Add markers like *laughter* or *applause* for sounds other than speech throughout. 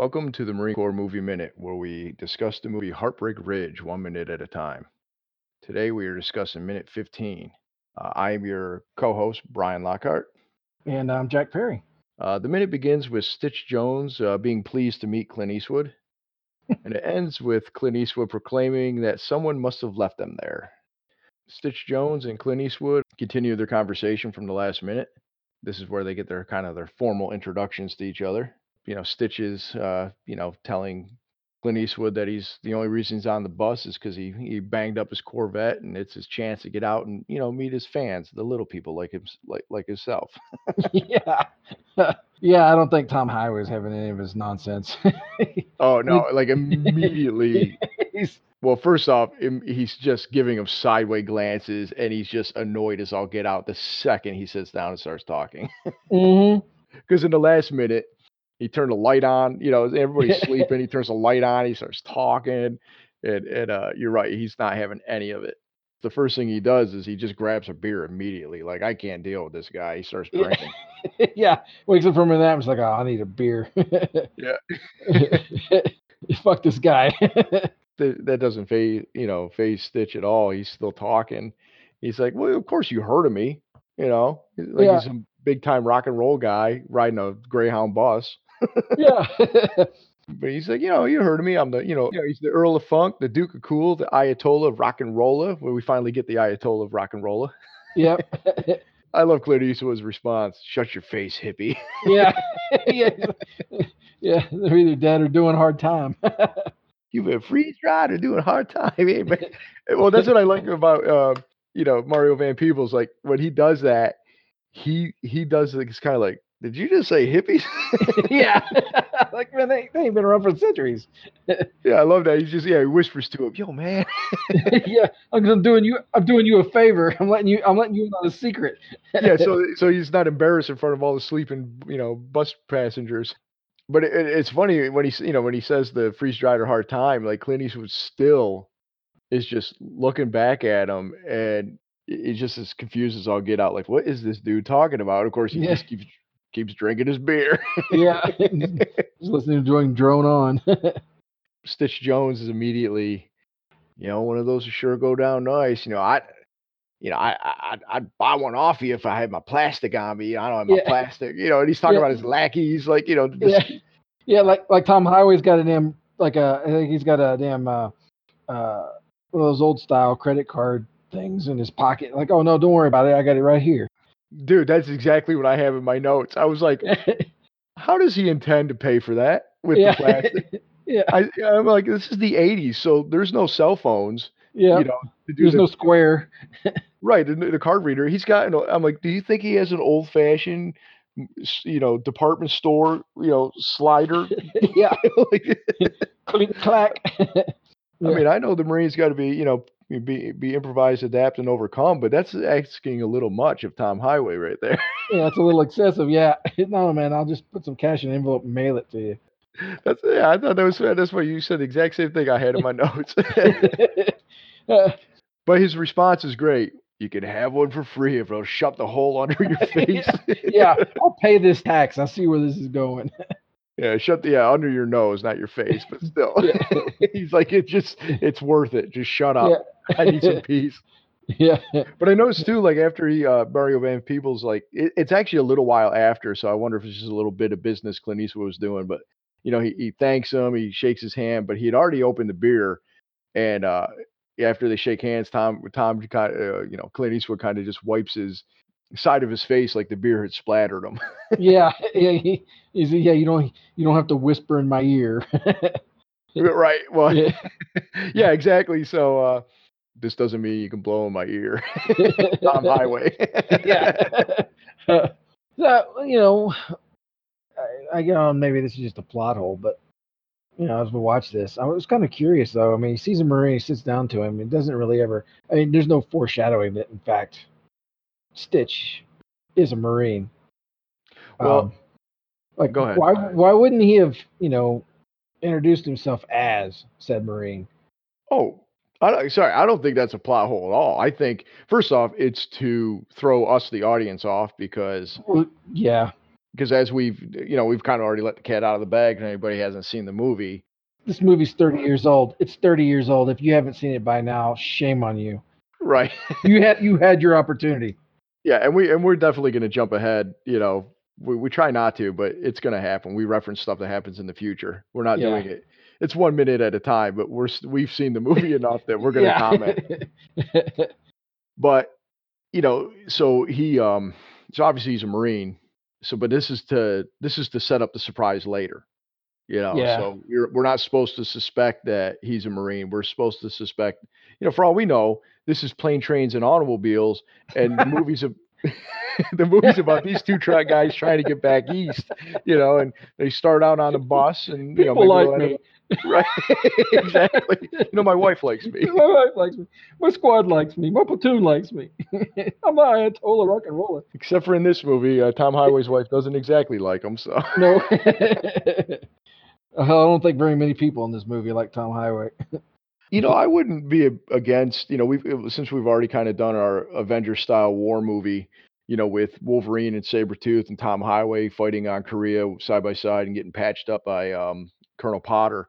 Welcome to the Marine Corps Movie Minute, where we discuss the movie Heartbreak Ridge one minute at a time. Today we are discussing minute 15. Uh, I am your co host, Brian Lockhart. And I'm Jack Perry. Uh, the minute begins with Stitch Jones uh, being pleased to meet Clint Eastwood, *laughs* and it ends with Clint Eastwood proclaiming that someone must have left them there. Stitch Jones and Clint Eastwood continue their conversation from the last minute. This is where they get their kind of their formal introductions to each other. You know, Stitches, uh, you know, telling Clint Eastwood that he's the only reason he's on the bus is because he he banged up his Corvette and it's his chance to get out and you know meet his fans, the little people like him, like like himself. *laughs* yeah. *laughs* yeah, I don't think Tom Highway's having any of his nonsense. *laughs* oh no, like immediately. He's, Well, first off, he's just giving him sideway glances, and he's just annoyed as all get out the second he sits down and starts talking. Mm-hmm. Because in the last minute, he turned the light on. You know, everybody's *laughs* sleeping. He turns the light on. He starts talking, and and uh, you're right. He's not having any of it. The first thing he does is he just grabs a beer immediately. Like I can't deal with this guy. He starts drinking. *laughs* yeah, wakes up from a nap. He's like, "Oh, I need a beer." Yeah. *laughs* Fuck this guy. that, that doesn't phase you know phase Stitch at all. He's still talking. He's like, well, of course you heard of me. You know, like Yeah. he's a big time rock and roll guy riding a Greyhound bus. Yeah. *laughs* But he's like, you know, you heard of me. I'm the, you know, you know, he's the Earl of Funk, the Duke of Cool, the Ayatollah of rock and rolla. Where we finally get the Ayatollah of rock and rolla. yep. *laughs* I love Clint Eastwood's response. Shut your face, hippie. *laughs* yeah. yeah. Yeah. They're either dead or doing hard time. You've been freeze dried or doing hard time. man? well, that's what I like about uh, you know Mario Van Peebles. Like when he does that, he he does it's kind of like, did you just say hippies? *laughs* yeah. *laughs* like man, they, they ain't been around for centuries. *laughs* yeah, I love that. He just yeah, he whispers to him, "Yo, man." yeah, I'm, doing you. I'm doing you a favor. I'm letting you. I'm letting you in the secret. yeah, so so he's not embarrassed in front of all the sleeping you know bus passengers. But it, it- it's funny when he you know when he says the freeze dried or hard time, like Clint Eastwood still is just looking back at him and he's just as confused as all get out. Like, what is this dude talking about? Of course, he Yeah. just keeps keeps drinking his beer. yeah, *laughs* just listening to Jones Drone on. *laughs* Stitch Jones is immediately, you know, one of those who sure go down nice. You know, I, you know, I, I I'd, I'd buy one off you if I had my plastic on me. I don't have my Yeah. plastic. You know, and he's talking Yeah. about his lackeys, like you know, this, yeah, yeah, like like Tom Highway's got a damn like a. I think he's got a damn uh, uh, one of those old style credit card things in his pocket. Like, oh no, don't worry about it. I got it right here. Dude. That's exactly what I have in my notes. I was like, *laughs* how does he intend to pay for that with yeah, the plastic? *laughs* yeah, I, I'm like, this is the '80s, so there's no cell phones. yeah. You know, to do There's the, no square. *laughs* right the, the card reader. He's got. An, I'm like, do you think he has an old fashioned, you know, department store, you know, slider? yeah, Like, click clack. I mean, I know the Marines got to be, you know, be be improvised, adapt, and overcome, but that's asking a little much of Tom Highway right there. Yeah, it's a little excessive. Yeah. *laughs* No, man, I'll just put some cash in an envelope and mail it to you. *laughs* That's yeah, I thought that was that's what you said. The exact same thing I had in my notes. *laughs* But his response is great. You can have one for free if it'll shut the hole under your face. yeah, I'll pay this tax. I see where this is going. yeah, shut the yeah under your nose, not your face, but still. Yeah. He's like, it just it's worth it. Just shut up. *laughs* I need some peace. yeah. But I noticed too, like after he uh Mario Van Peebles, like it, it's actually a little while after, so I wonder if it's just a little bit of business Clint Eastwood was doing. But you know, he, he thanks him, he shakes his hand, but he had already opened the beer, and uh after they shake hands, Tom Tom kind uh, you know Clint Eastwood kind of just wipes his side of his face like the beer had splattered him. Yeah. *laughs* Yeah. He, he's, yeah. You don't. You don't have to whisper in my ear. *laughs* right. Well, yeah. yeah, exactly. So uh this doesn't mean you can blow in my ear. *laughs* Tom Highway. *laughs* yeah. *laughs* so you know, I, I know maybe this is just a plot hole, but you know, as we watch this, I was kind of curious though. I mean, he sees a marine, he sits down to him. It doesn't really ever. I mean, there's no foreshadowing that in fact, Stitch is a marine. Well, Um, like, go ahead. why why wouldn't he have you know introduced himself as said marine? Oh, I don't, sorry. I don't think that's a plot hole at all. I think first off, it's to throw us, the audience, off because Well, yeah, because as we've you know we've kind of already let the cat out of the bag, and anybody hasn't seen the movie. This movie's 30 years old. It's 30 years old. If you haven't seen it by now, shame on you. Right. You had you had your opportunity. Yeah, and we and we're definitely going to jump ahead. You know, we, we try not to, but it's going to happen. We reference stuff that happens in the future. We're not Yeah. doing it. It's one minute at a time, but we're we've seen the movie enough that we're going *laughs* to comment. But you know, so he um, so obviously he's a Marine. So, but this is to this is to set up the surprise later. You know, Yeah. so we're we're not supposed to suspect that he's a Marine. We're supposed to suspect, you know, for all we know, this is plane, trains, and automobiles, and the *laughs* movies of *laughs* the movies about these two truck guys trying to get back east. You know, and they start out on a bus, and you know, People like me. *laughs* right? exactly. You know, my wife likes me. *laughs* My wife likes me. My squad likes me. My platoon likes me. *laughs* I'm a Ayatollah rock and roller. Except for in this movie, uh, Tom Highway's wife doesn't exactly like him. So, No. I don't think very many people in this movie like Tom Highway. you know, I wouldn't be against. You know, we've since we've already kind of done our Avenger style war movie. You know, with Wolverine and Sabretooth and Tom Highway fighting on Korea side by side and getting patched up by um, Colonel Potter.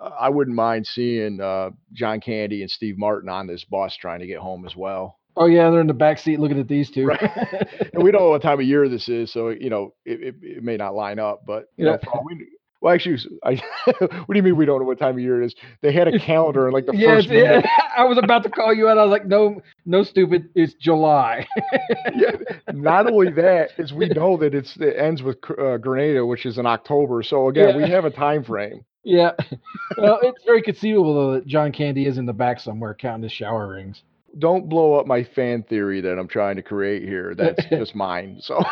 Uh, I wouldn't mind seeing uh, John Candy and Steve Martin on this bus trying to get home as well. Oh yeah, they're in the back seat looking at these two. Right. *laughs* and we don't know what time of year this is, so you know it, it, it may not line up. But you know, Yeah. for all we well, actually, I, *laughs* what do you mean we don't know what time of year it is? They had a *laughs* calendar and like the yes, first yeah. *laughs* I was about to call you out. I was like, no, no, stupid. It's July. Yeah, Not only that is we know that it's it ends with uh, Grenada, which is in October. So again, Yeah. we have a time frame. yeah. Well, it's very conceivable though that John Candy is in the back somewhere counting his shower rings. Don't blow up my fan theory that I'm trying to create here. That's just mine. So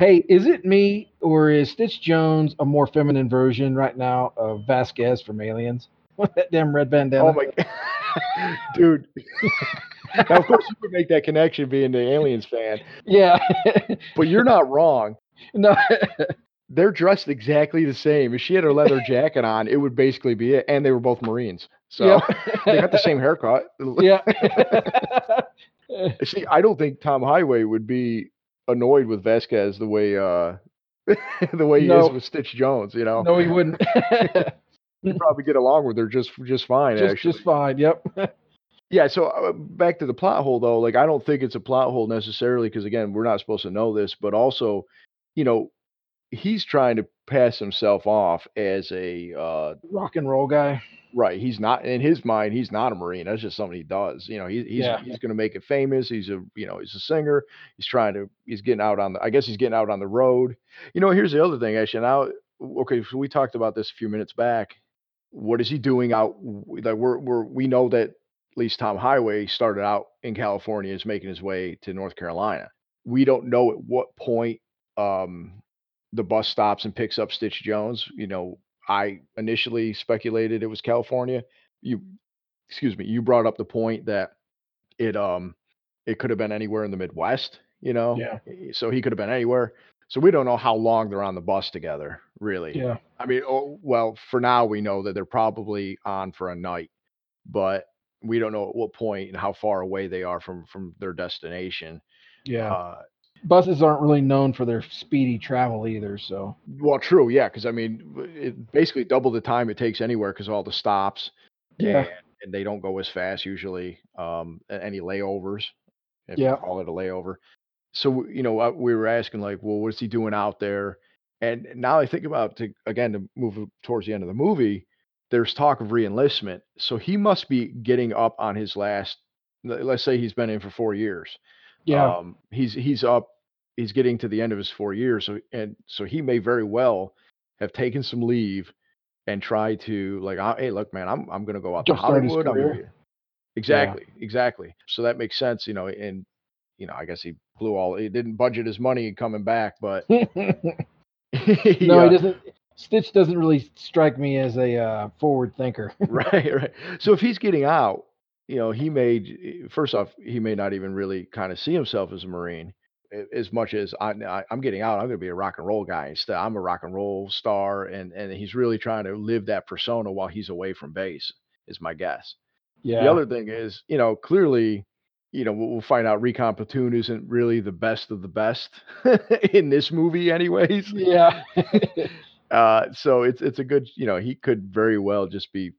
hey, is it me or is Stitch Jones a more feminine version right now of Vasquez from Aliens? *laughs* With that damn red bandana. oh my god, *laughs* dude. now of course you would make that connection being the aliens fan, Yeah. *laughs* but you're not wrong. no. they're dressed exactly the same. If she had her leather jacket on, it would basically be it. And they were both Marines. So yeah. they got the same haircut. yeah. See, I don't think Tom Highway would be annoyed with Vasquez the way uh *laughs* the way he No. is with Stitch Jones, you know. no, he wouldn't. *laughs* He'd probably get along with her just just fine, just, actually. just fine. Yep. *laughs* Yeah, so uh, back to the plot hole though, like I don't think it's a plot hole necessarily because again, we're not supposed to know this, but also, you know, he's trying to pass himself off as a uh Rock and roll guy. Right, he's not in his mind, he's not a marine. That's just something he does. You know, he, he's Yeah. he's going to make it famous. He's a, you know, he's a singer. He's trying to he's getting out on the I guess he's getting out on the road. You know, here's the other thing actually. Now okay, so we talked about this a few minutes back. What is he doing out that we're we're we know that at least Tom Highway started out in California is making his way to North Carolina. We don't know at what point um the bus stops and picks up Stitch Jones. You know, I initially speculated it was California. You excuse me, you brought up the point that it um it could have been anywhere in the Midwest, you know. Yeah. Eh, So he could have been anywhere. So we don't know how long they're on the bus together, really. Yeah. I mean, oh, well, for now we know that they're probably on for a night, but we don't know at what point and how far away they are from from their destination. Yeah. Uh, Buses aren't really known for their speedy travel either. So. well, true, yeah, because I mean, it basically double the time it takes anywhere because all the stops. Yeah. and, and they don't go as fast usually. Um, any layovers, if Yeah. you call it a layover. So you know, uh, we were asking like, well, what's he doing out there? And now I think about to again to move towards the end of the movie. There's talk of reenlistment, so he must be getting up on his last. Let's say he's been in for four years. Yeah. Um, he's he's up. He's getting to the end of his four years, so and so he may very well have taken some leave and try to like, "Ah, hey, look, man, I'm I'm gonna go out to Hollywood. Career. be-" Exactly, exactly. So that makes sense, you know. And you know, I guess he blew all. He didn't budget his money coming back, but *laughs* *laughs* no, he, he uh, doesn't. Stitch doesn't really strike me as a uh, forward thinker. right, right. *laughs* So if he's getting out, you know, he may first off, he may not even really kind of see himself as a Marine as much as I, I, I'm getting out. I'm going to be a rock and roll guy instead. I'm a rock and roll star, and and he's really trying to live that persona while he's away from base. Is my guess. yeah. The other thing is, you know, clearly you know, we'll, we'll find out Recon Platoon isn't really the best of the best *laughs* in this movie, anyways. Yeah. *laughs* Uh, so it's it's a good, you know, he could very well just be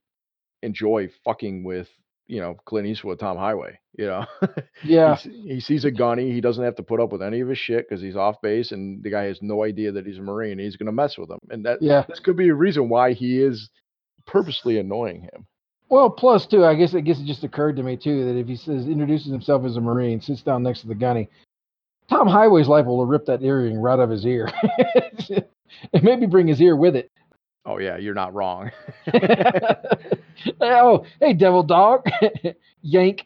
enjoy fucking with, you know, Clint Eastwood, Tom Highway. You know, *laughs* yeah. He sees a gunny, he doesn't have to put up with any of his shit because he's off base, and the guy has no idea that he's a Marine. He's gonna mess with him, and that Yeah. this could be a reason why he is purposely annoying him. Well, plus too, I guess I guess it just occurred to me too that if he says introduces himself as a Marine, sits down next to the gunny, Tom Highway's liable to rip that earring right out of his ear, *laughs* and maybe bring his ear with it. Oh yeah, you're not wrong. *laughs* oh, hey, devil dog, *laughs* yank.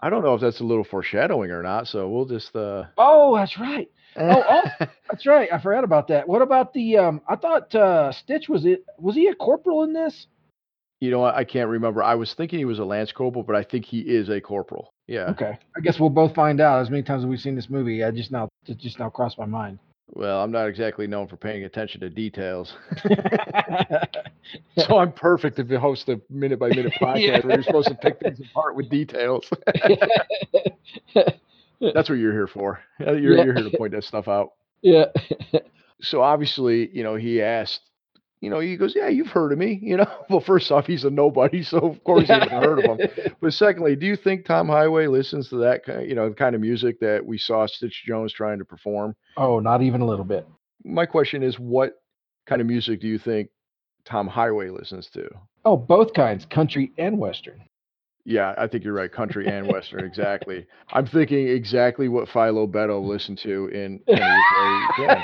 I don't know if that's a little foreshadowing or not, so we'll just uh Oh, that's right. Oh, oh. *laughs* That's right. I forgot about that. What about the? Um, I thought uh, Stitch was it. Was he a corporal in this? you know? I can't remember. I was thinking he was a lance corporal, but I think he is a corporal. Yeah. Okay. I guess we'll both find out as many times as we've seen this movie. I just now it just now crossed my mind. Well, I'm not exactly known for paying attention to details. *laughs* *laughs* so I'm perfect if you host a minute by minute *laughs* podcast Yeah. where you're supposed to pick things apart with details. That's what you're here for. You're, Yeah. you're here to point that stuff out. yeah. So obviously, you know, he asked, you know, he goes, Yeah, you've heard of me. You know, *laughs* well, first off, he's a nobody. *laughs* So of course he hasn't heard of him. But secondly, do you think Tom Highway listens to that kind, you know, the kind of music that we saw Stitch Jones trying to perform? Oh, not even a little bit. My question is, what kind of music do you think Tom Highway listens to? Oh, both kinds, country and western. Yeah, I think you're right. Country and Western, exactly. *laughs* I'm thinking exactly what Philo Beddoe listened to in Any Which Way You Can.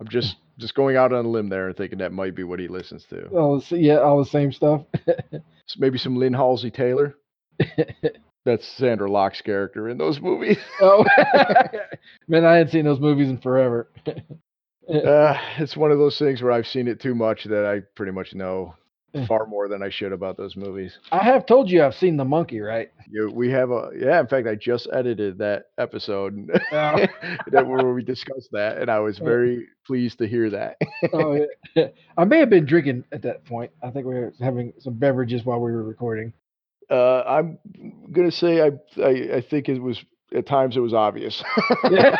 I'm just just going out on a limb there and thinking that might be what he listens to. oh, yeah, all the same stuff. *laughs* So maybe some Lynn Halsey Taylor. *laughs* That's Sondra Locke's character in those movies. *laughs* oh, man, I hadn't seen those movies in forever. Uh, it's one of those things where I've seen it too much that I pretty much know far more than I should about those movies. I have told you I've seen the monkey, right? You, we have a yeah. In fact, I just edited that episode *laughs* Oh. *laughs* that where we discussed that, and I was *laughs* very pleased to hear that. oh, yeah. I may have been drinking at that point. I think we were having some beverages while we were recording. Uh, I'm gonna say I, I I think it was at times it was obvious. *laughs* yeah,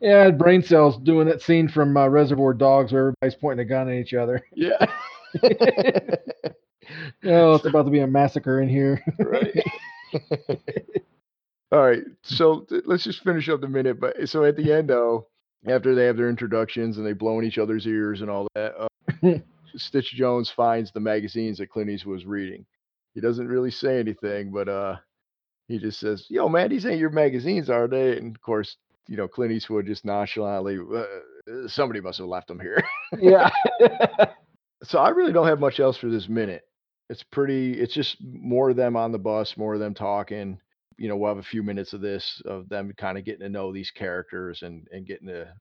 yeah, brain cells doing that scene from uh, Reservoir Dogs where everybody's pointing a gun at each other. yeah. *laughs* *laughs* Oh, it's about to be a massacre in here. right. All right. So th- let's just finish up the minute. But so at the end, though, after they have their introductions and they blow in each other's ears and all that, uh, Stitch Jones finds the magazines that Clint Eastwood was reading. He doesn't really say anything, but uh, he just says, "Yo, man, these ain't your magazines, are they?" And of course, you know, Clint Eastwood just nonchalantly, uh, somebody must have left them here. yeah. *laughs* so I really don't have much else for this minute. It's pretty. It's just more of them on the bus, more of them talking. You know, we'll have a few minutes of this of them kind of getting to know these characters and and getting to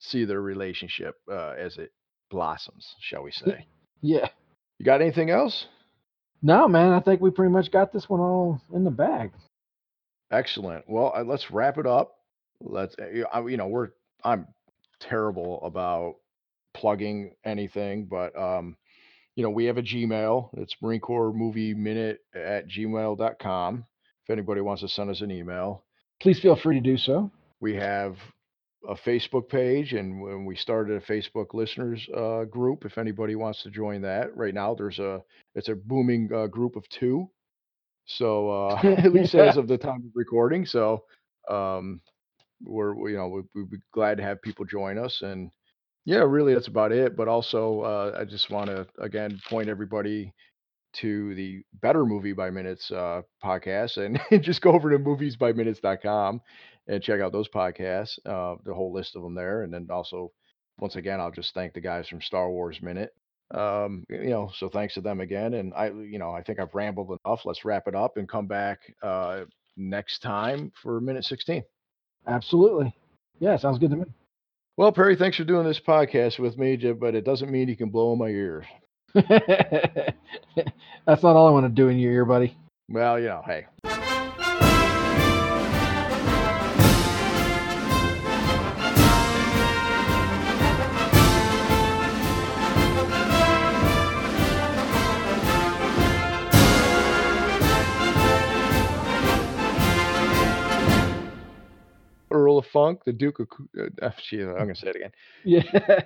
see their relationship uh, as it blossoms, shall we say? yeah. You got anything else? No, man, I think we pretty much got this one all in the bag. Excellent. Well, uh, let's wrap it up. Let's. uh, You I- you know, we're. I'm terrible about plugging anything, but um, you know, we have a Gmail. It's Marine Corps Movie Minute at gmail.com. If anybody wants to send us an email, Please feel free to do so. we have a Facebook page, and when we started a Facebook listeners uh, group, if anybody wants to join that, right now there's a it's a booming uh, group of two. So uh, *laughs* at least as *laughs* of the time of recording, so um, we're we- you know we, we'd be glad to have people join us, and yeah, really that's about it. But also, uh, I just want to again point everybody to the Better Movie by Minutes uh, podcast, and *laughs* just go over to moviesbyminutes.com and check out those podcasts, uh, the whole list of them there. And then also, once again, I'll just thank the guys from Star Wars Minute. Um, you know, so thanks to them again. And I, you know, I think I've rambled enough. Let's wrap it up and come back uh, next time for minute 16. Absolutely. Yeah, sounds good to me. Well, Perry, thanks for doing this podcast with me, but it doesn't mean you can blow in my ears. *laughs* That's not all I want to do in your ear, buddy. Well, you know, hey. Funk, the Duke of. Uh, uh, I'm gonna say it again. *laughs* Yeah.